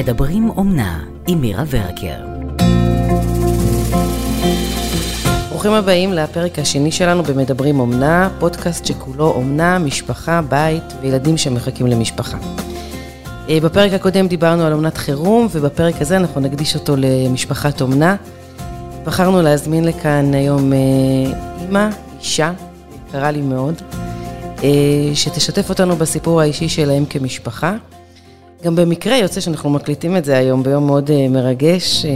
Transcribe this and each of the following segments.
מדברים אומנה עם מירה ורקר. ברוכים הבאים לפרק השני שלנו במדברים אומנה, פודקאסט שכולו אומנה, משפחה, בית וילדים שמחכים למשפחה. אה, בפרק הקודם דיברנו על אומנת חירום, ובפרק הזה אנחנו נקדיש אותו למשפחת אומנה. בחרנו להזמין לכאן היום אה, אימא, אישה, יקרה לי מאוד, אה, שתשתף אותנו בסיפור האישי שלהם כמשפחה. גם במקרה יוצא שאנחנו מקליטים את זה היום ביום מאוד מרגש.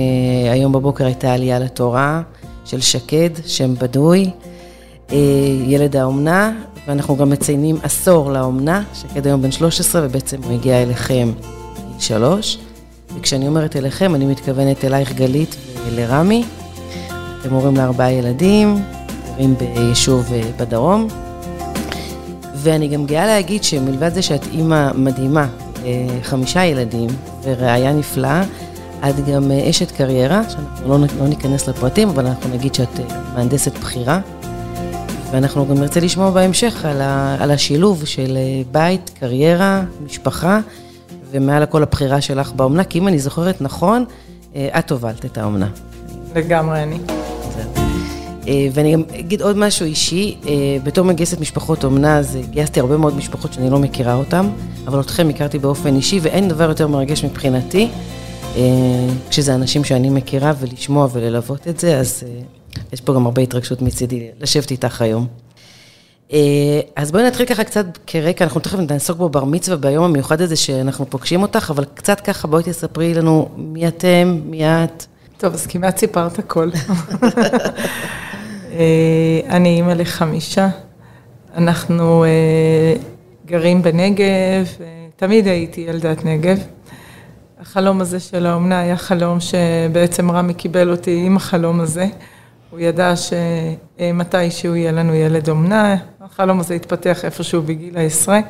היום בבוקר הייתה עלייה לתורה של שקד, שם בדוי, ילד האומנה, ואנחנו גם מציינים עשור לאומנה, שקד היום בן 13 ובעצם הוא הגיע אליכם גיל שלוש. וכשאני אומרת אליכם, אני מתכוונת אלייך גלית ולרמי. אתם הורים לארבעה ילדים, גרים ביישוב אה, בדרום. ואני גם גאה להגיד שמלבד זה שאת אימא מדהימה, אה, חמישה ילדים וראיה נפלאה, את גם אה, אשת קריירה, שאנחנו לא, לא ניכנס לפרטים, אבל אנחנו נגיד שאת מהנדסת בכירה. ואנחנו גם נרצה לשמוע בהמשך על, ה, על השילוב של בית, קריירה, משפחה, ומעל הכל הבחירה שלך באומנה, כי אם אני זוכרת נכון, את הובלת את האומנה. לגמרי אני. אה, ואני גם אגיד עוד משהו אישי, אה, בתור מגייסת משפחות אומנה, אז גייסתי הרבה מאוד משפחות שאני לא מכירה אותן, אבל אתכם הכרתי באופן אישי, ואין דבר יותר מרגש מבחינתי, אה, כשזה אנשים שאני מכירה, ולשמוע וללוות את זה, אז יש פה גם הרבה התרגשות מצידי לשבת איתך היום. אז בואי נתחיל ככה קצת כרקע, אנחנו תכף נעסוק בו בר מצווה ביום המיוחד הזה שאנחנו פוגשים אותך, אבל קצת ככה בואי תספרי לנו מי אתם, מי את. טוב, אז כמעט סיפרת הכל. אה, אני אימא לחמישה. אנחנו אה, גרים בנגב, תמיד הייתי ילדת נגב. החלום הזה של האומנה היה חלום שבעצם רמי קיבל אותי עם החלום הזה. הוא ידע שמתי שהוא יהיה לנו ילד אומנה, החלום הזה התפתח איפשהו בגיל העשרה.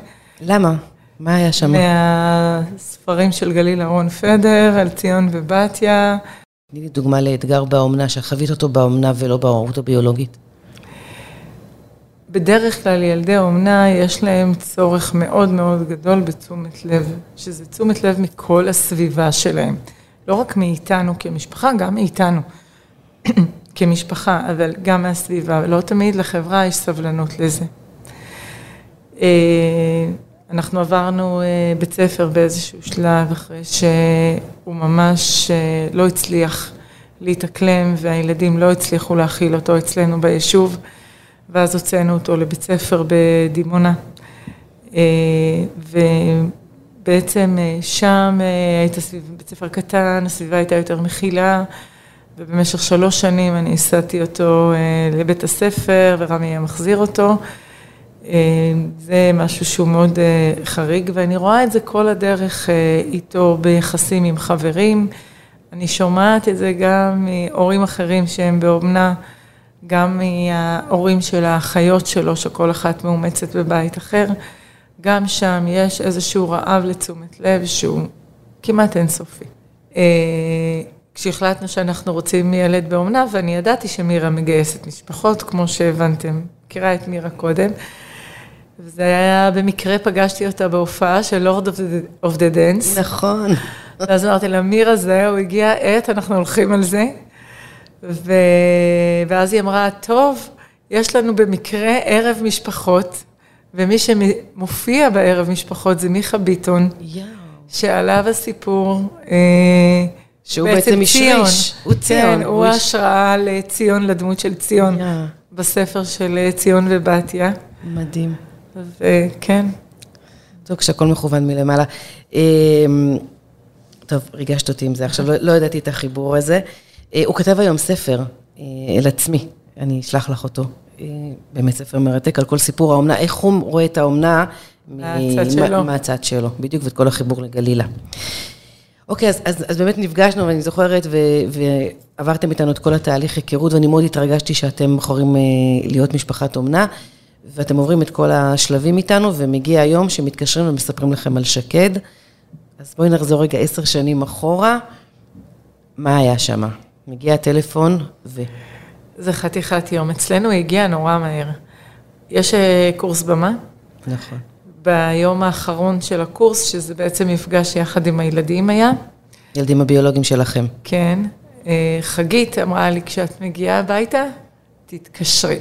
למה? מה היה שם? מהספרים של גליל אהרון פדר, על ציון ובתיה. תני לי דוגמה לאתגר באומנה, שחווית אותו באומנה ולא בהורות הביולוגית. בדרך כלל ילדי אומנה יש להם צורך מאוד מאוד גדול בתשומת לב, שזה תשומת לב מכל הסביבה שלהם. לא רק מאיתנו כמשפחה, גם מאיתנו כמשפחה, אבל גם מהסביבה, לא תמיד לחברה יש סבלנות לזה. אה, אנחנו עברנו אה, בית ספר באיזשהו שלב, אחרי שהוא ממש אה, לא הצליח להתאקלם, והילדים לא הצליחו להכיל אותו אצלנו ביישוב, ואז הוצאנו אותו לבית ספר בדימונה. אה, ובעצם שם היית סביב בית ספר קטן, הסביבה הייתה יותר מכילה, ובמשך שלוש שנים אני הסעתי אותו לבית הספר, ורמי היה מחזיר אותו. אה, זה משהו שהוא מאוד אה, חריג, ואני רואה את זה כל הדרך אה, איתו ביחסים עם חברים. אני שומעת את זה גם מהורים אחרים שהם באומנה, גם מההורים של האחיות שלו, שכל אחת מאומצת בבית אחר. גם שם יש איזשהו רעב לתשומת לב שהוא כמעט אינסופי. כשהחלטנו שאנחנו רוצים ילד באומנה, ואני ידעתי שמירה מגייסת משפחות, כמו שהבנתם, מכירה את מירה קודם. וזה היה, במקרה פגשתי אותה בהופעה של לורד אוף דה דנס. נכון. ואז אמרתי לה, מירה זהו, הגיע העת, אנחנו הולכים על זה. ו... ואז היא אמרה, טוב, יש לנו במקרה ערב משפחות, ומי שמופיע בערב משפחות זה מיכה ביטון, יאו. שעליו הסיפור, אה, שהוא בעצם השריש, הוא ציון. כן, הוא ההשראה לציון, לדמות של ציון, יאו. בספר של ציון ובתיה. מדהים. וכן. טוב, כשהכול מכוון מלמעלה. אמ, טוב, ריגשת אותי עם זה. עכשיו, לא, לא ידעתי את החיבור הזה. אה, הוא כתב היום ספר אה, אל עצמי, אני אשלח לך אותו. אה, באמת ספר מרתק על כל סיפור האומנה, איך הוא רואה את האומנה מהצד שלו. מהצד שלו, בדיוק, ואת כל החיבור לגלילה. אוקיי, אז, אז, אז באמת נפגשנו, ואני זוכרת, ו, ועברתם איתנו את כל התהליך היכרות, ואני מאוד התרגשתי שאתם בוחרים להיות משפחת אומנה. ואתם עוברים את כל השלבים איתנו, ומגיע היום שמתקשרים ומספרים לכם על שקד. אז בואי נחזור רגע עשר שנים אחורה. מה היה שם? מגיע הטלפון ו... זה חתיכת יום. אצלנו הגיע נורא מהר. יש אה, קורס במה. נכון. ביום האחרון של הקורס, שזה בעצם מפגש יחד עם הילדים היה, ילדים הביולוגיים שלכם. כן. אה, חגית אמרה לי, כשאת מגיעה הביתה, תתקשרי.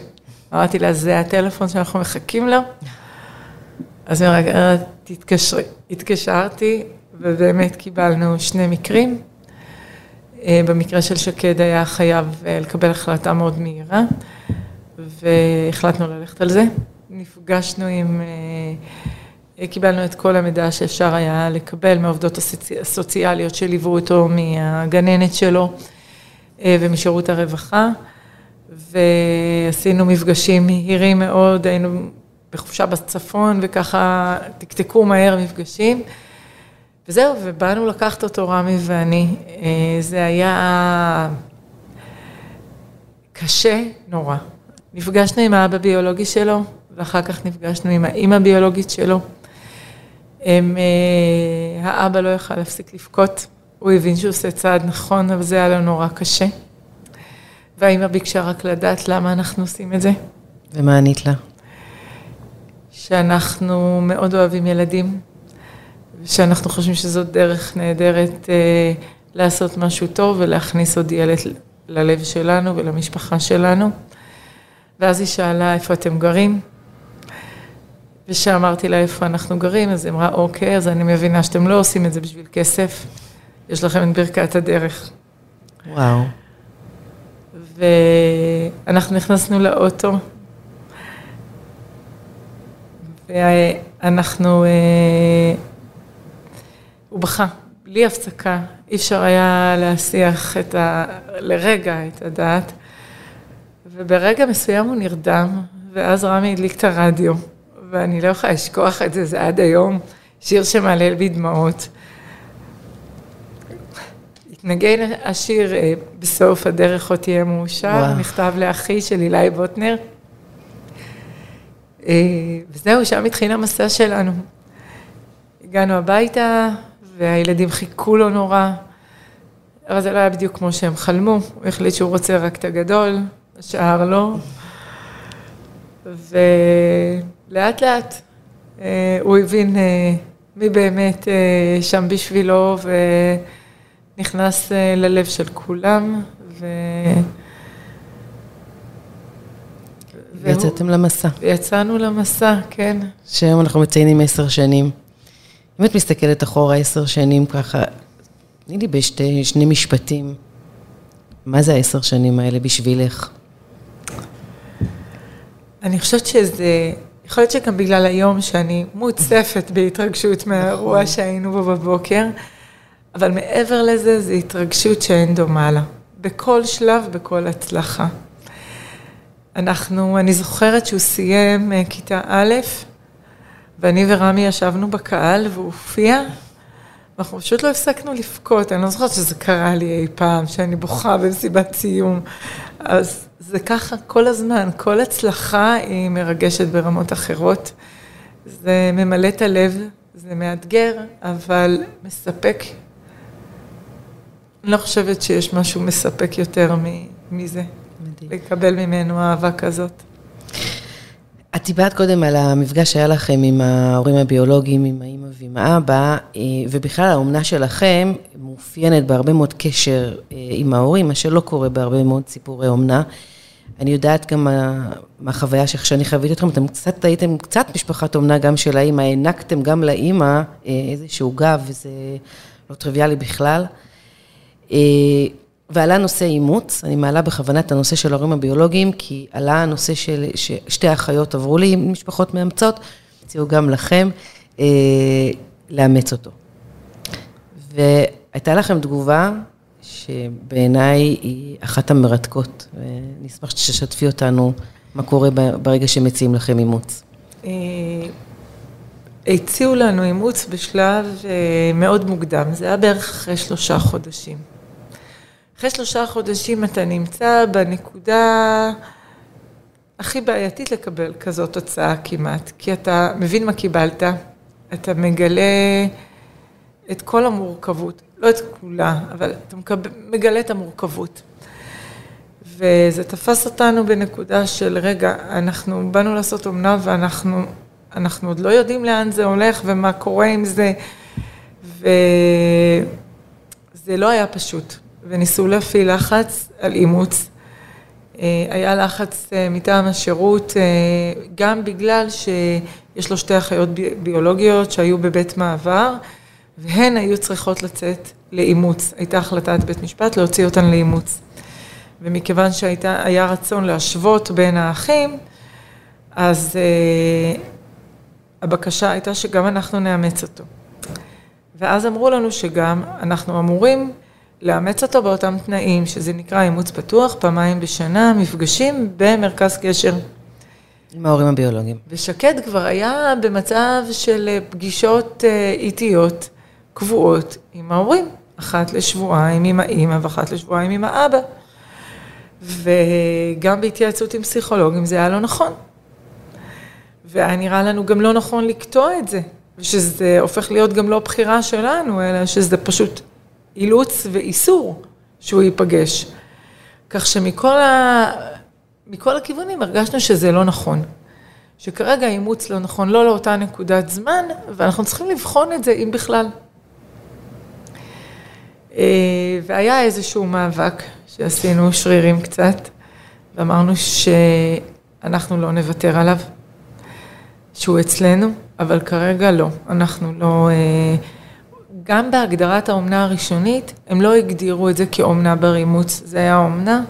אמרתי לה, זה הטלפון שאנחנו מחכים לו? אז היא אמרה, תתקשרי. התקשרתי, ובאמת קיבלנו שני מקרים. אה, במקרה של שקד היה חייב אה, לקבל החלטה מאוד מהירה, והחלטנו ללכת על זה. נפגשנו עם, אה, קיבלנו את כל המידע שאפשר היה לקבל מהעובדות הסוציאליות שליוו אותו, מהגננת שלו ומשירות הרווחה, ועשינו מפגשים מהירים מאוד, היינו בחופשה בצפון וככה תקתקו מהר מפגשים. וזהו, ובאנו לקחת אותו רמי ואני. אה, זה היה קשה נורא. נפגשנו עם האבא הביולוגי שלו, ואחר כך נפגשנו עם האימא הביולוגית שלו. הם, אה, האבא לא יכל להפסיק לבכות, הוא הבין שהוא עושה צעד נכון, אבל זה היה לו נורא קשה. והאימא ביקשה רק לדעת למה אנחנו עושים את זה. ומה ענית לה? שאנחנו מאוד אוהבים ילדים, שאנחנו חושבים שזאת דרך נהדרת אה, לעשות משהו טוב ולהכניס עוד ילד ללב שלנו ולמשפחה שלנו. ואז היא שאלה, איפה אתם גרים? וכשאמרתי לה איפה אנחנו גרים, אז היא אמרה, אוקיי, אז אני מבינה שאתם לא עושים את זה בשביל כסף, יש לכם את ברכת הדרך. וואו. ואנחנו נכנסנו לאוטו, ואנחנו... אה, הוא בכה, בלי הפסקה, אי אפשר היה להסיח את ה... לרגע את הדעת. וברגע מסוים הוא נרדם, ואז רמי הדליק את הרדיו, ואני לא יכולה לשכוח את זה, זה עד היום, שיר שמעלה בי דמעות. התנגן השיר אה, בסוף הדרך עוד תהיה מאושר, נכתב לאחי של אילי בוטנר. אה, וזהו, שם התחיל המסע שלנו. הגענו הביתה, והילדים חיכו לו נורא, אבל זה לא היה בדיוק כמו שהם חלמו, הוא החליט שהוא רוצה רק את הגדול, השאר לא. ולאט לאט אה, הוא הבין מי באמת שם בשבילו, ונכנס ללב של כולם. ו... ויצאתם למסע. יצאנו למסע, כן. שהיום אנחנו מציינים עשר שנים. אם את מסתכלת אחורה עשר שנים ככה, תני לי בשני משפטים, מה זה העשר שנים האלה בשבילך? אני חושבת שזה, יכול להיות שגם בגלל היום שאני מוצפת בהתרגשות מהאירוע שהיינו בו בבוקר, אבל מעבר לזה, זו התרגשות שאין דומה לה. בכל שלב, בכל הצלחה. אנחנו, אני זוכרת שהוא סיים אה, כיתה א', ואני ורמי ישבנו בקהל והוא הופיע, ואנחנו פשוט לא הפסקנו לבכות, אני לא זוכרת שזה קרה לי אי פעם, שאני בוכה במסיבת סיום. אז זה ככה כל הזמן, כל הצלחה היא מרגשת ברמות אחרות. זה ממלא את הלב, זה מאתגר, אבל מספק. אני לא חושבת שיש משהו מספק יותר מזה, מדהים. לקבל ממנו אהבה כזאת. את דיברת קודם על המפגש שהיה לכם עם ההורים הביולוגיים, עם האימא ועם האבא, אה, ובכלל האומנה שלכם מאופיינת בהרבה מאוד קשר אה, עם ההורים, מה שלא קורה בהרבה מאוד סיפורי אומנה. אני יודעת גם מהחוויה שאני חוויתי אתכם, אתם קצת הייתם קצת משפחת אומנה גם של האימא, הענקתם גם לאימא אה, איזשהו גב, וזה לא טריוויאלי בכלל. ועלה נושא אימוץ, אני מעלה בכוונה את הנושא של ההורים הביולוגיים, כי עלה הנושא של ששתי האחיות עברו לי משפחות מאמצות, הציעו גם לכם אה, לאמץ אותו. והייתה לכם תגובה שבעיניי היא אחת המרתקות, ונשמח שתשתפי אותנו מה קורה ברגע שמציעים לכם אימוץ. אה, הציעו לנו אימוץ בשלב אה, מאוד מוקדם, זה היה בערך אחרי שלושה חודשים. אחרי שלושה חודשים אתה נמצא בנקודה הכי בעייתית לקבל כזאת תוצאה כמעט, כי אתה מבין מה קיבלת, אתה מגלה את כל המורכבות, לא את כולה, אבל אתה מקבל, מגלה את המורכבות. וזה תפס אותנו בנקודה של, רגע, אנחנו באנו לעשות אומנה ואנחנו אנחנו עוד לא יודעים לאן זה הולך ומה קורה עם זה, ו... זה לא היה פשוט, וניסו להפעיל לחץ על אימוץ. אה, היה לחץ אה, מטעם השירות, אה, גם בגלל שיש לו שתי אחיות ביולוגיות שהיו בבית מעבר, והן היו צריכות לצאת לאימוץ. הייתה החלטת בית משפט להוציא אותן לאימוץ. ומכיוון שהיה רצון להשוות בין האחים, אז uh, הבקשה הייתה שגם אנחנו נאמץ אותו. ואז אמרו לנו שגם אנחנו אמורים לאמץ אותו באותם תנאים, שזה נקרא אימוץ פתוח, פעמיים בשנה, מפגשים במרכז קשר. עם ההורים הביולוגיים. ושקד כבר היה במצב של פגישות אה, איטיות, קבועות, עם ההורים. אחת לשבועיים עם האימא ואחת לשבועיים עם האבא. וגם בהתייעצות עם פסיכולוגים זה היה לא נכון. והיה נראה לנו גם לא נכון לקטוע את זה, ושזה הופך להיות גם לא בחירה שלנו, אלא שזה פשוט אילוץ ואיסור שהוא ייפגש. כך שמכל ה... מכל הכיוונים הרגשנו שזה לא נכון. שכרגע האימוץ לא נכון, לא לאותה נקודת זמן, ואנחנו צריכים לבחון את זה, אם בכלל. אה, והיה איזשהו מאבק שעשינו שרירים קצת, ואמרנו שאנחנו לא נוותר עליו, שהוא אצלנו, אבל כרגע לא. אנחנו לא... גם בהגדרת האומנה הראשונית, הם לא הגדירו את זה כאומנה בר אימוץ, זה היה אומנה,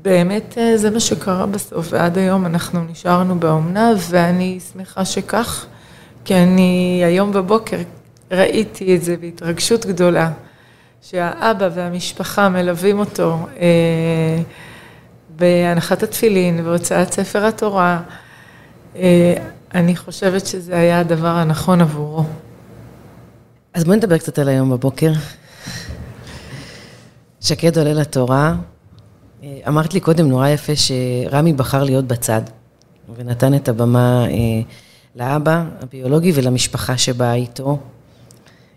ובאמת אה, זה מה שקרה בסוף, ועד היום אנחנו נשארנו באומנה, ואני שמחה שכך, כי אני היום בבוקר ראיתי את זה בהתרגשות גדולה, שהאבא והמשפחה מלווים אותו אה, בהנחת התפילין, והוצאת ספר התורה. אה, אני חושבת שזה היה הדבר הנכון עבורו. אז בואי נדבר קצת על היום בבוקר. שקד עולה לתורה. אה, אמרת לי קודם נורא יפה שרמי בחר להיות בצד, ונתן את הבמה אה, לאבא הביולוגי ולמשפחה שבאה איתו.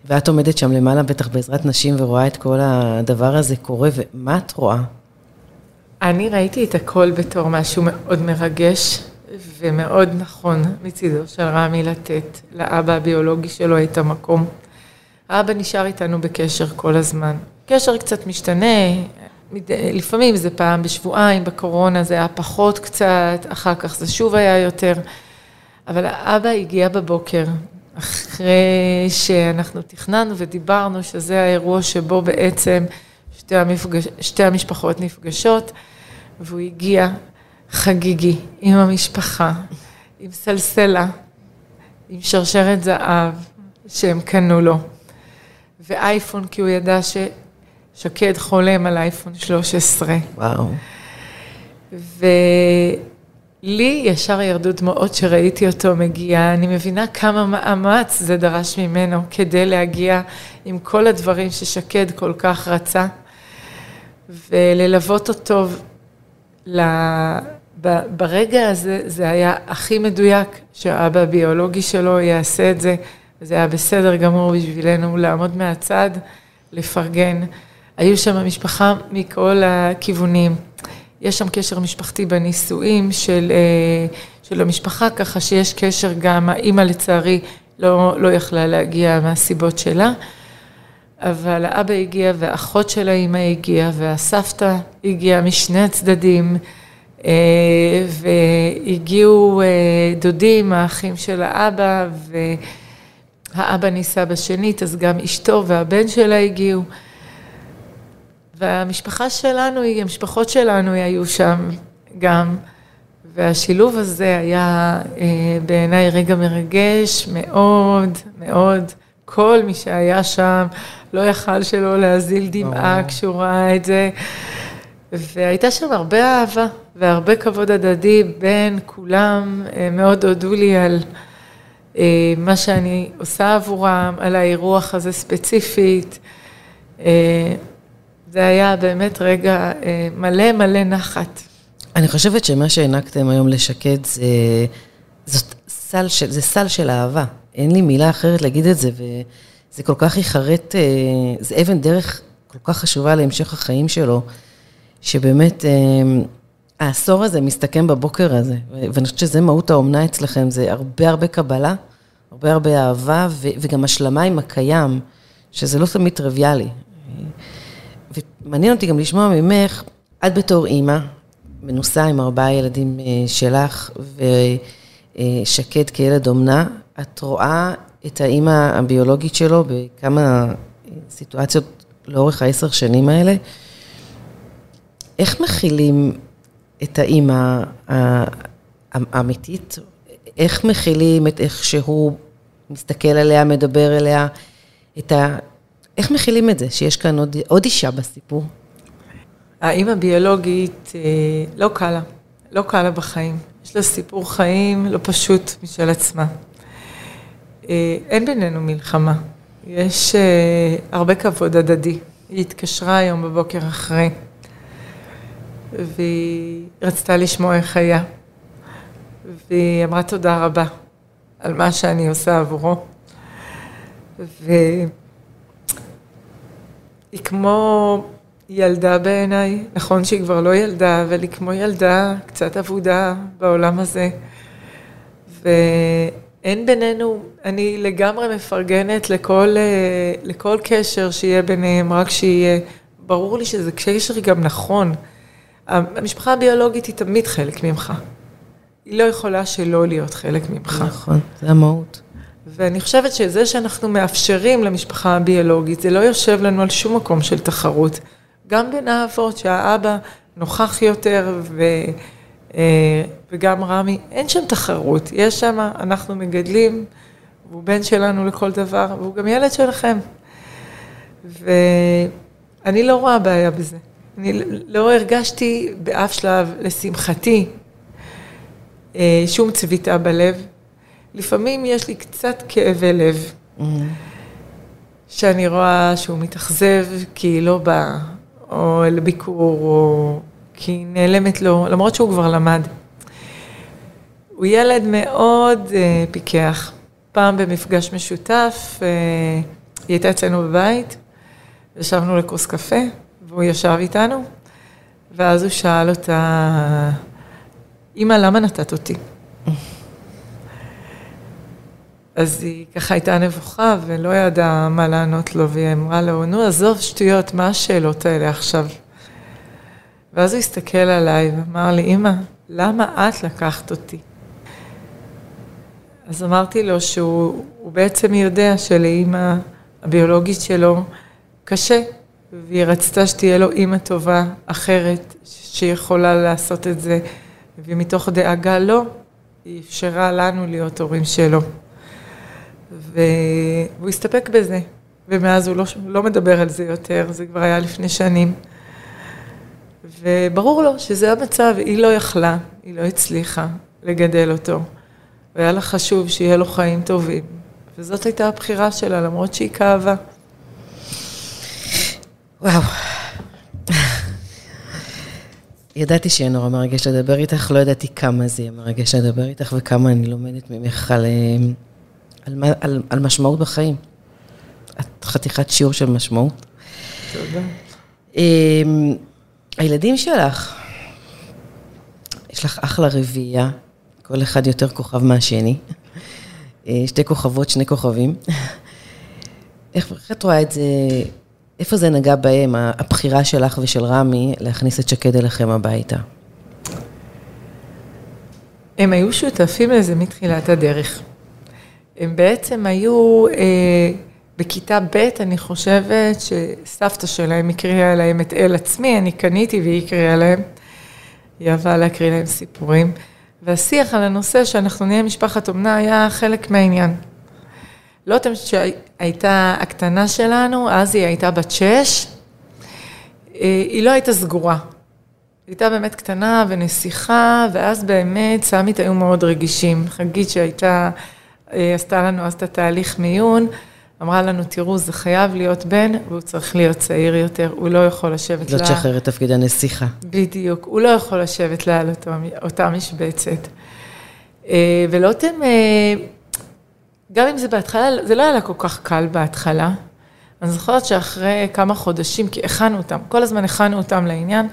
ואת עומדת שם למעלה, בטח בעזרת נשים, ורואה את כל הדבר הזה קורה, ומה את רואה? אני ראיתי את הכל בתור משהו מאוד מרגש ומאוד נכון מצידו של רמי לתת לאבא הביולוגי שלו את המקום. האבא נשאר איתנו בקשר כל הזמן. קשר קצת משתנה, לפעמים זה פעם בשבועיים, בקורונה זה היה פחות קצת, אחר כך זה שוב היה יותר. אבל האבא הגיע בבוקר, אחרי שאנחנו תכננו ודיברנו שזה האירוע שבו בעצם שתי, המפגש, שתי המשפחות נפגשות, והוא הגיע חגיגי עם המשפחה, עם סלסלה, עם שרשרת זהב שהם קנו לו, ואייפון, כי הוא ידע ששקד חולם על אייפון 13. וואו. ו... לי ישר ירדו דמעות שראיתי אותו מגיע, אני מבינה כמה מאמץ זה דרש ממנו כדי להגיע עם כל הדברים ששקד כל כך רצה, וללוות אותו. ברגע הזה, זה היה הכי מדויק שהאבא הביולוגי שלו יעשה את זה, וזה היה בסדר גמור בשבילנו לעמוד מהצד, לפרגן. היו שם משפחה מכל הכיוונים. יש שם קשר משפחתי בנישואים של, אה, של המשפחה, ככה שיש קשר גם, האימא לצערי לא, לא יכלה להגיע מהסיבות שלה, אבל האבא הגיע והאחות של האימא הגיעה והסבתא הגיעה משני הצדדים, אה, והגיעו אה, דודים, האחים של האבא, והאבא נישא בשנית, אז גם אשתו והבן שלה הגיעו. והמשפחה שלנו, המשפחות שלנו היו שם גם, והשילוב הזה היה אה, בעיניי רגע מרגש מאוד מאוד. כל מי שהיה שם לא יכל שלא להזיל דמעה כשהוא ראה את זה. והייתה שם הרבה אהבה והרבה כבוד הדדי בין כולם, אה, מאוד הודו לי על אה, מה שאני עושה עבורם, על האירוח הזה ספציפית. זה היה באמת רגע אה, מלא מלא נחת. אני חושבת שמה שהענקתם היום לשקד זה, זאת סל של, זה סל של אהבה. אין לי מילה אחרת להגיד את זה, וזה כל כך ייחרט, אה, זה אבן דרך כל כך חשובה להמשך החיים שלו, שבאמת אה, העשור הזה מסתכם בבוקר הזה, ואני חושבת שזה מהות האומנה אצלכם, זה הרבה הרבה קבלה, הרבה הרבה אהבה וגם השלמה עם הקיים, שזה לא תמיד טריוויאלי. ומעניין אותי גם לשמוע ממך, את בתור אימא, מנוסה עם ארבעה ילדים אה, שלך, ושקד כילד אומנה, את רואה את האימא הביולוגית שלו בכמה סיטואציות לאורך העשר שנים האלה. איך מכילים את האימא האמיתית? איך מכילים את איך שהוא מסתכל עליה, מדבר אליה, את ה... איך מכילים את זה, שיש כאן עוד, עוד אישה בסיפור? האימא ביולוגית אה, לא קלה, לא קלה בחיים. יש לה סיפור חיים לא פשוט משל עצמה. אה, אין בינינו מלחמה, יש אה, הרבה כבוד הדדי. היא התקשרה היום בבוקר אחרי, והיא רצתה לשמוע איך היה, והיא אמרה תודה רבה על מה שאני עושה עבורו. והיא כמו ילדה בעיניי, נכון שהיא כבר לא ילדה, אבל היא כמו ילדה קצת אבודה בעולם הזה. ואין בינינו, אני לגמרי מפרגנת לכל, אה, לכל קשר שיהיה ביניהם, רק שיהיה, ברור לי שזה קשר גם נכון. המשפחה הביולוגית היא תמיד חלק ממך. היא לא יכולה שלא להיות חלק ממך. נכון, זה המהות. ואני חושבת שזה שאנחנו מאפשרים למשפחה הביולוגית, זה לא יושב לנו על שום מקום של תחרות. גם בין האבות, שהאבא נוכח יותר, ו, וגם רמי, אין שם תחרות. יש שם, אנחנו מגדלים, והוא בן שלנו לכל דבר, והוא גם ילד שלכם. ואני לא רואה בעיה בזה. אני לא הרגשתי באף שלב, לשמחתי, אה, שום צביטה בלב. לפעמים יש לי קצת כאבי לב, mm-hmm. שאני רואה שהוא מתאכזב כי היא לא באה, או לביקור, או כי נעלמת לו, למרות שהוא כבר למד. הוא ילד מאוד uh, פיקח. פעם במפגש משותף, uh, היא הייתה אצלנו בבית, ישבנו לכוס קפה, והוא ישב איתנו, ואז הוא שאל אותה, אמא, למה נתת אותי? אז היא ככה הייתה נבוכה ולא ידעה מה לענות לו, והיא אמרה לו, נו, עזוב שטויות, מה השאלות האלה עכשיו? ואז הוא הסתכל עליי ואמר לי, אמא, למה את לקחת אותי? אז אמרתי לו שהוא בעצם יודע שלאימא הביולוגית שלו קשה, והיא רצתה שתהיה לו אימא טובה אחרת, שיכולה לעשות את זה, ומתוך דאגה לו, היא אפשרה לנו להיות הורים שלו. והוא הסתפק בזה, ומאז הוא לא, לא מדבר על זה יותר, זה כבר היה לפני שנים. וברור לו שזה המצב, היא לא יכלה, היא לא הצליחה לגדל אותו. והיה לה חשוב שיהיה לו חיים טובים. וזאת הייתה הבחירה שלה, למרות שהיא כאבה. וואו. ידעתי שיהיה נורא מרגש לדבר איתך, לא ידעתי כמה זה יהיה מרגש לדבר איתך וכמה אני לומדת ממך על, אה, על, על, על משמעות בחיים. את חתיכת שיעור של משמעות. תודה. הילדים שלך, יש לך אחלה רביעייה, כל אחד יותר כוכב מהשני. אה, שתי כוכבות, שני כוכבים. איך, איך את רואה את זה, איפה זה נגע בהם, הבחירה שלך ושל רמי להכניס את שקד אליכם הביתה? הם היו שותפים לזה מתחילת הדרך. הם בעצם היו אה, בכיתה ב', אני חושבת שסבתא שלהם הקריאה להם את אל עצמי, אני קניתי והיא הקריאה להם. היא אהבה להקריא להם סיפורים. והשיח על הנושא שאנחנו נהיה משפחת אומנה היה חלק מהעניין. לוטם שהייתה הקטנה שלנו, אז היא הייתה בת שש, אה, היא לא הייתה סגורה. היא הייתה באמת קטנה ונסיכה, ואז באמת סמית היו מאוד רגישים. חגית שהייתה אה, עשתה לנו אז את התהליך מיון, אמרה לנו, תראו, זה חייב להיות בן, והוא צריך להיות צעיר יותר, הוא לא יכול לשבת. לא תשחרר את תפקיד הנסיכה. בדיוק, הוא לא יכול לשבת לה על אותו, אותה משבצת. אה, ולוטם, אה, גם אם זה בהתחלה, זה לא היה לה כל כך קל בהתחלה. אני זוכרת שאחרי כמה חודשים, כי הכנו אותם, כל הזמן הכנו אותם לעניין,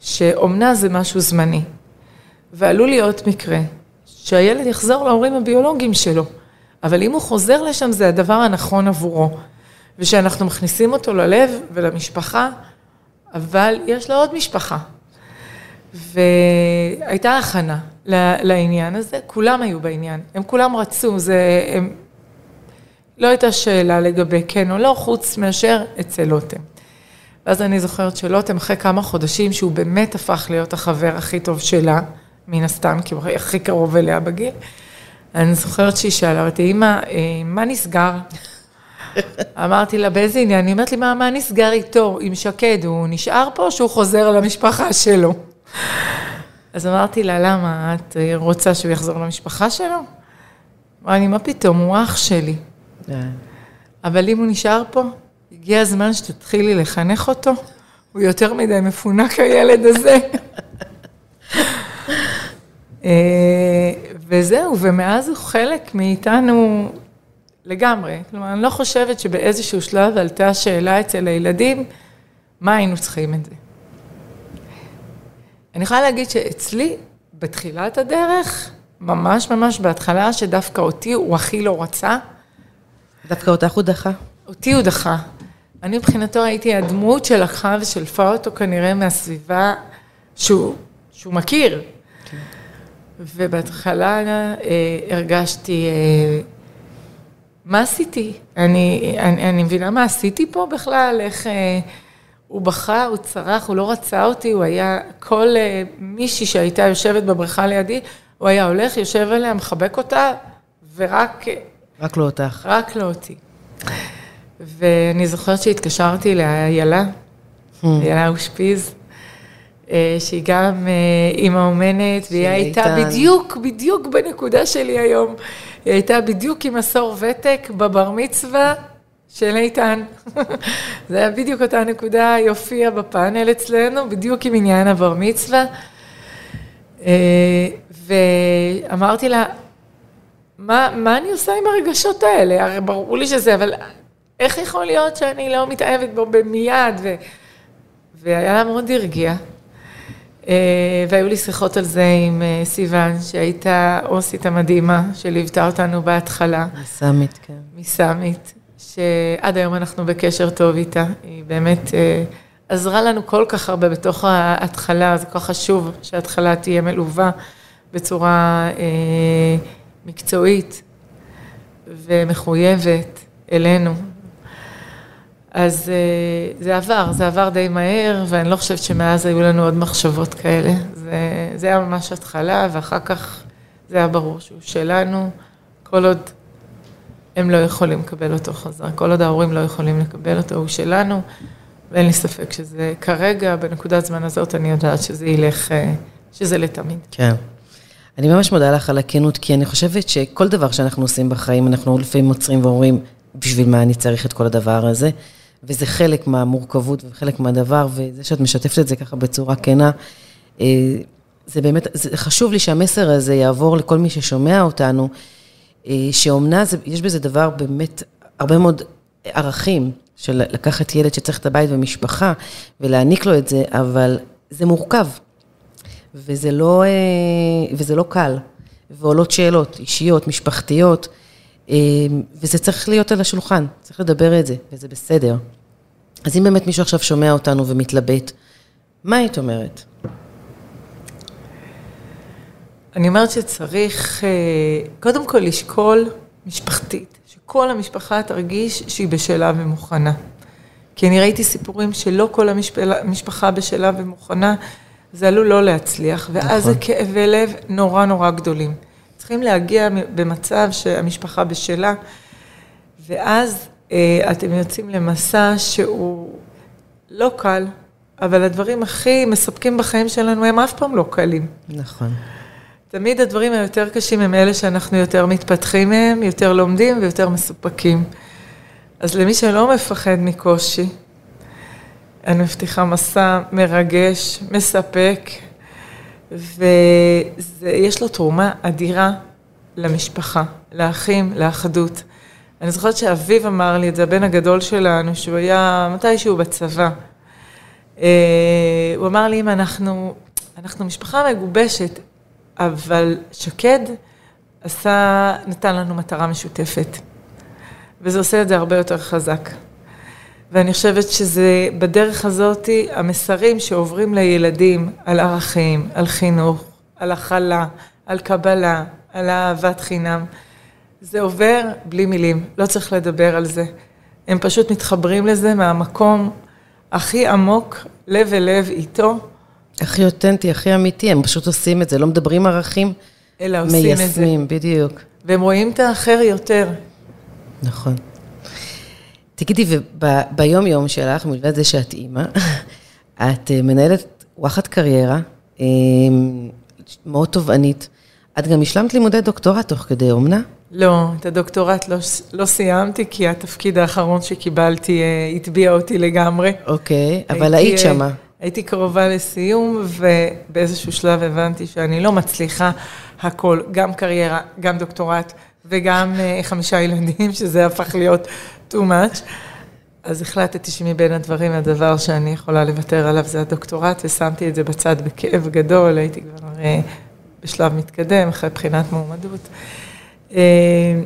שאומנה זה משהו זמני. ועלול להיות מקרה שהילד יחזור להורים הביולוגיים שלו. אבל אם הוא חוזר לשם, זה הדבר הנכון עבורו. ושאנחנו מכניסים אותו ללב ולמשפחה, אבל יש לו עוד משפחה. והייתה הכנה לעניין הזה, כולם היו בעניין, הם כולם רצו, זה, הם, לא הייתה שאלה לגבי כן או לא, חוץ מאשר אצל לוטם. ואז אני זוכרת שלוטם, אחרי כמה חודשים, שהוא באמת הפך להיות החבר הכי טוב שלה, מן הסתם, כי הוא הכי קרוב אליה בגיל, אני זוכרת שהיא שאלה אותי, אמא, אה, מה נסגר? אמרתי לה, באיזה עניין? היא אומרת לי, מה, מה נסגר איתו, עם שקד? הוא נשאר פה או שהוא חוזר למשפחה שלו? אז אמרתי לה, למה? את רוצה שהוא יחזור למשפחה שלו? אמרה לי, מה פתאום, הוא אח שלי. אה. אבל אם הוא נשאר פה, הגיע הזמן שתתחילי לחנך אותו, הוא יותר מדי מפונק הילד הזה. אה, וזהו, ומאז הוא חלק מאיתנו לגמרי. כלומר, אני לא חושבת שבאיזשהו שלב עלתה השאלה אצל הילדים, מה היינו צריכים את זה. אני יכולה להגיד שאצלי, בתחילת הדרך, ממש ממש בהתחלה, שדווקא אותי הוא הכי לא רצה. דווקא אותך הוא דחה? אותי הוא דחה. אני מבחינתו הייתי הדמות שלקחה ושלפה אותו כנראה מהסביבה שהוא, שהוא מכיר. ובהתחלה אה, הרגשתי, אה, מה עשיתי? אני, אני, אני מבינה מה עשיתי פה בכלל, איך... אה, הוא בכה, הוא צרח, הוא לא רצה אותי, הוא היה, כל uh, מישהי שהייתה יושבת בבריכה לידי, הוא היה הולך, יושב עליה, מחבק אותה, ורק... רק לא אותך. רק לא אותי. ואני זוכרת שהתקשרתי לאיילה, hmm. איילה אושפיז, אה, שהיא גם אה, אימא אומנת, והיא הייתה בדיוק, בדיוק בנקודה שלי היום. היא הייתה בדיוק עם עשור ותק בבר מצווה של איתן. זה היה בדיוק אותה נקודה, היא הופיעה בפאנל אצלנו, בדיוק עם עניין הבר מצווה. אה, ואמרתי לה, מה, מה אני עושה עם הרגשות האלה? הרי ברור לי שזה, אבל איך יכול להיות שאני לא מתאהבת בו במיד? ו... והיה לה מאוד הרגיע. אה, והיו לי שיחות על זה עם אה, סיוון, שהייתה אוסית המדהימה, שליוותה אותנו בהתחלה. מסאמית, כן. מסאמית. שעד היום אנחנו בקשר טוב איתה. היא באמת אה, עזרה לנו כל כך הרבה בתוך ההתחלה, זה כל כך חשוב שההתחלה תהיה מלווה בצורה מקצועית ומחויבת אלינו. אז אה, זה עבר, זה עבר די מהר, ואני לא חושבת שמאז היו לנו עוד מחשבות כאלה. זה, זה היה ממש התחלה, ואחר כך זה היה ברור שהוא שלנו, כל עוד הם לא יכולים לקבל אותו חזרה. כל עוד ההורים לא יכולים לקבל אותו, הוא שלנו, ואין לי ספק שזה כרגע, בנקודת זמן הזאת, אני יודעת שזה ילך, אה, שזה לתמיד. כן. אני ממש מודה לך על הכנות, כי אני חושבת שכל דבר שאנחנו עושים בחיים, אנחנו לפעמים עוצרים ואומרים, בשביל מה אני צריך את כל הדבר הזה? וזה חלק מהמורכבות וחלק מהדבר, וזה שאת משתפת את זה ככה בצורה כנה, אה, זה באמת, זה חשוב לי שהמסר הזה יעבור לכל מי ששומע אותנו, אה, שאומנה, זה, יש בזה דבר באמת, הרבה מאוד ערכים של לקחת ילד שצריך את הבית ומשפחה ולהעניק לו את זה, אבל זה מורכב, וזה לא, אה, וזה לא קל, ועולות שאלות אישיות, משפחתיות, וזה צריך להיות על השולחן, צריך לדבר את זה, וזה בסדר. אז אם באמת מישהו עכשיו שומע אותנו ומתלבט, מה היית אומרת? אני אומרת שצריך אה, קודם כל לשקול משפחתית, שכל המשפחה תרגיש שהיא בשלה ומוכנה. כי אני ראיתי סיפורים שלא כל המשפחה בשלה ומוכנה, זה עלול לא להצליח, ואז נכון. זה כאבי לב נורא נורא גדולים. צריכים להגיע במצב שהמשפחה בשלה, ואז אה, אתם יוצאים למסע שהוא לא קל, אבל הדברים הכי מספקים בחיים שלנו הם אף פעם לא קלים. נכון. תמיד הדברים היותר קשים הם אלה שאנחנו יותר מתפתחים מהם, יותר לומדים ויותר מסופקים. אז למי שלא מפחד מקושי, אני מבטיחה מסע מרגש, מספק, ויש לו תרומה אדירה למשפחה, לאחים, לאחדות. אני זוכרת שאביב אמר לי את זה, הבן הגדול שלנו, שהוא היה מתישהו בצבא. אה, הוא אמר לי, אם אנחנו, אנחנו משפחה מגובשת, אבל שקד עשה, נתן לנו מטרה משותפת. וזה עושה את זה הרבה יותר חזק. ואני חושבת שזה, בדרך הזאת, המסרים שעוברים לילדים על ערכים, על חינוך, על הכלה, על קבלה, על אהבת חינם, זה עובר בלי מילים, לא צריך לדבר על זה. הם פשוט מתחברים לזה מהמקום הכי עמוק, לב אל לב איתו. הכי אותנטי, הכי אמיתי, הם פשוט עושים את זה, לא מדברים ערכים, אלא עושים את זה. מיישמים, בדיוק. והם רואים את האחר יותר. נכון. תגידי, וביום-יום שלך, מלבד זה שאת אימא, את אה, מנהלת וואחד קריירה, אה, מאוד תובענית. את גם השלמת לימודי דוקטורט תוך כדי אומנה? לא, את הדוקטורט לא, לא סיימתי, כי התפקיד האחרון שקיבלתי אה, הטביע אותי לגמרי. אוקיי, אבל היית שמה. הייתי קרובה לסיום, ובאיזשהו שלב הבנתי שאני לא מצליחה הכל, גם קריירה, גם דוקטורט וגם חמישה ילדים, שזה הפך להיות too much. אז החלטתי שמבין הדברים, הדבר שאני יכולה לוותר עליו זה הדוקטורט, ושמתי את זה בצד בכאב גדול, הייתי כבר אה, בשלב מתקדם, אחרי בחינת מועמדות. אה,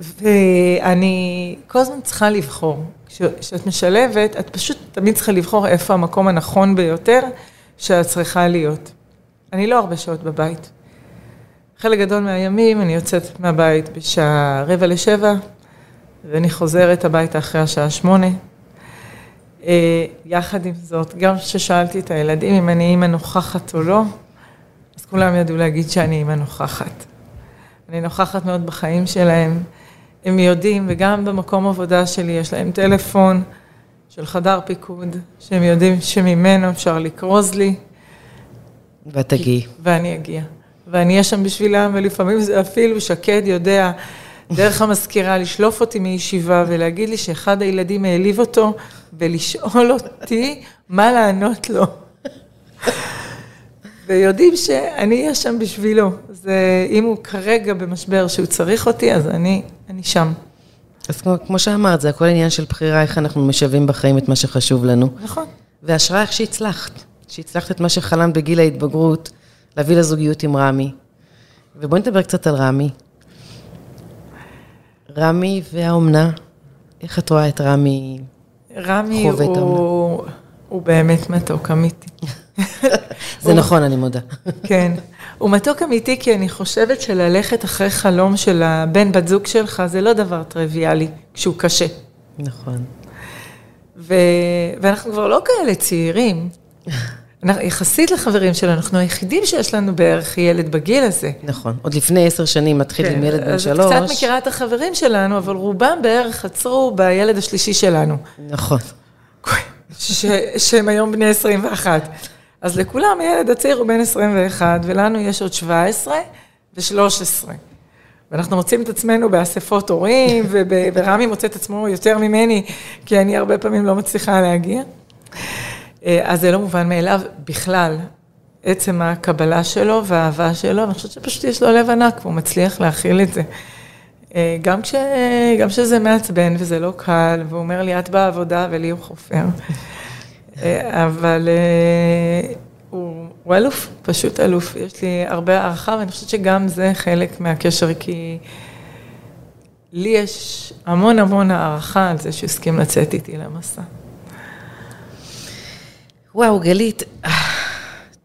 ואני כל הזמן צריכה לבחור. כשאת משלבת, את פשוט תמיד צריכה לבחור איפה המקום הנכון ביותר שאת צריכה להיות. אני לא הרבה שעות בבית. חלק גדול מהימים אני יוצאת מהבית בשעה רבע לשבע, ואני חוזרת הביתה אחרי השעה שמונה. אה, יחד עם זאת, גם כששאלתי את הילדים אם אני אימא נוכחת או לא, אז כולם ידעו להגיד שאני אימא נוכחת. אני נוכחת מאוד בחיים שלהם. הם יודעים, וגם במקום עבודה שלי יש להם טלפון של חדר פיקוד, שהם יודעים שממנו אפשר לקרוז לי. ואת תגיעי. ואני אגיע. ואני אהיה שם בשבילם, ולפעמים זה אפילו שקד יודע דרך המזכירה לשלוף אותי מישיבה ולהגיד לי שאחד הילדים העליב אותו, ולשאול אותי מה לענות לו. ויודעים שאני אהיה שם בשבילו. זה, אם הוא כרגע במשבר שהוא צריך אותי, אז אני, אני שם. אז כמו, כמו שאמרת, זה הכל עניין של בחירה, איך אנחנו משווים בחיים את מה שחשוב לנו. נכון. והשראה איך שהצלחת, שהצלחת את מה שחלמת בגיל ההתבגרות, להביא לזוגיות עם רמי. ובואי נדבר קצת על רמי. רמי והאומנה, איך את רואה את רמי רמי הוא, הוא באמת מתוק אמיתי. זה נכון, אני מודה. כן. הוא מתוק אמיתי כי אני חושבת שללכת אחרי חלום של הבן בת זוג שלך זה לא דבר טריוויאלי, כשהוא קשה. נכון. ו... ואנחנו כבר לא כאלה צעירים. יחסית לחברים שלנו, אנחנו היחידים שיש לנו בערך ילד בגיל הזה. נכון, עוד לפני עשר שנים מתחיל כן, עם ילד בן שלוש. אז קצת מכירה את החברים שלנו, אבל רובם בערך עצרו בילד השלישי שלנו. נכון. ש, שהם היום בני 21. אז לכולם הילד הצעיר הוא בן 21, ולנו יש עוד 17 ו-13. ואנחנו מוצאים את עצמנו באספות הורים, ורמי מוצא את עצמו יותר ממני, כי אני הרבה פעמים לא מצליחה להגיע. אה, אז זה לא מובן מאליו בכלל, עצם הקבלה שלו והאהבה שלו, אני חושבת שפשוט יש לו לב ענק, והוא מצליח להכיל את זה. אה, גם, כש, גם כשזה מעצבן וזה לא קל, והוא אומר לי, את בעבודה ולי הוא חופר. אה, אבל הוא, הוא אלוף, פשוט אלוף. יש לי הרבה הערכה, ואני חושבת שגם זה חלק מהקשר, כי לי יש המון המון הערכה על זה שהוא הסכים לצאת איתי למסע. וואו, גלית,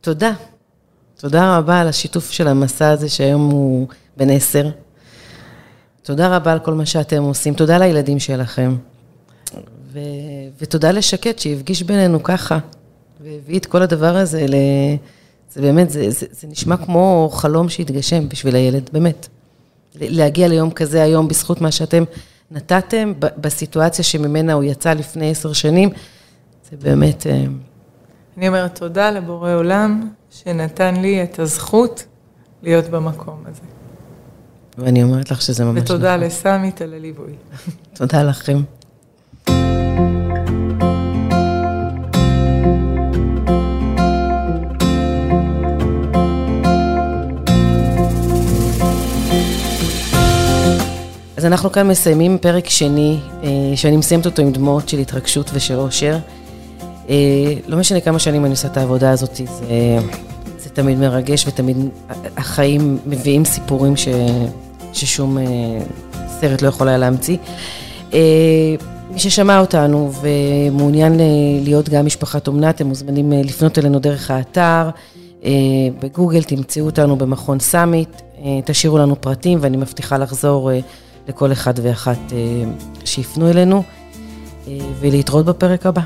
תודה. תודה רבה על השיתוף של המסע הזה, שהיום הוא בן עשר. תודה רבה על כל מה שאתם עושים. תודה לילדים שלכם. ו... ותודה לשקט שהפגיש בינינו ככה, והביא את כל הדבר הזה ל... זה באמת, זה, זה, זה נשמע כמו חלום שהתגשם בשביל הילד, באמת. להגיע ליום כזה היום בזכות מה שאתם נתתם בסיטואציה שממנה הוא יצא לפני עשר שנים, זה באמת... אני אומרת תודה לבורא עולם שנתן לי את הזכות להיות במקום הזה. ואני אומרת לך שזה ממש נכון. ותודה לסמית על הליווי. תודה לכם. אז אנחנו כאן מסיימים פרק שני, אה, שאני מסיימת אותו עם דמעות של התרגשות ושל אושר. אה, לא משנה כמה שנים אני עושה את העבודה הזאת, זה, זה תמיד מרגש ותמיד החיים מביאים סיפורים ש, ששום סרט לא יכול היה להמציא. מי ששמע אותנו ומעוניין להיות גם משפחת אומנה, אתם מוזמנים לפנות אלינו דרך האתר. בגוגל תמצאו אותנו במכון סאמיט, תשאירו לנו פרטים ואני מבטיחה לחזור לכל אחד ואחת שיפנו אלינו ולהתראות בפרק הבא.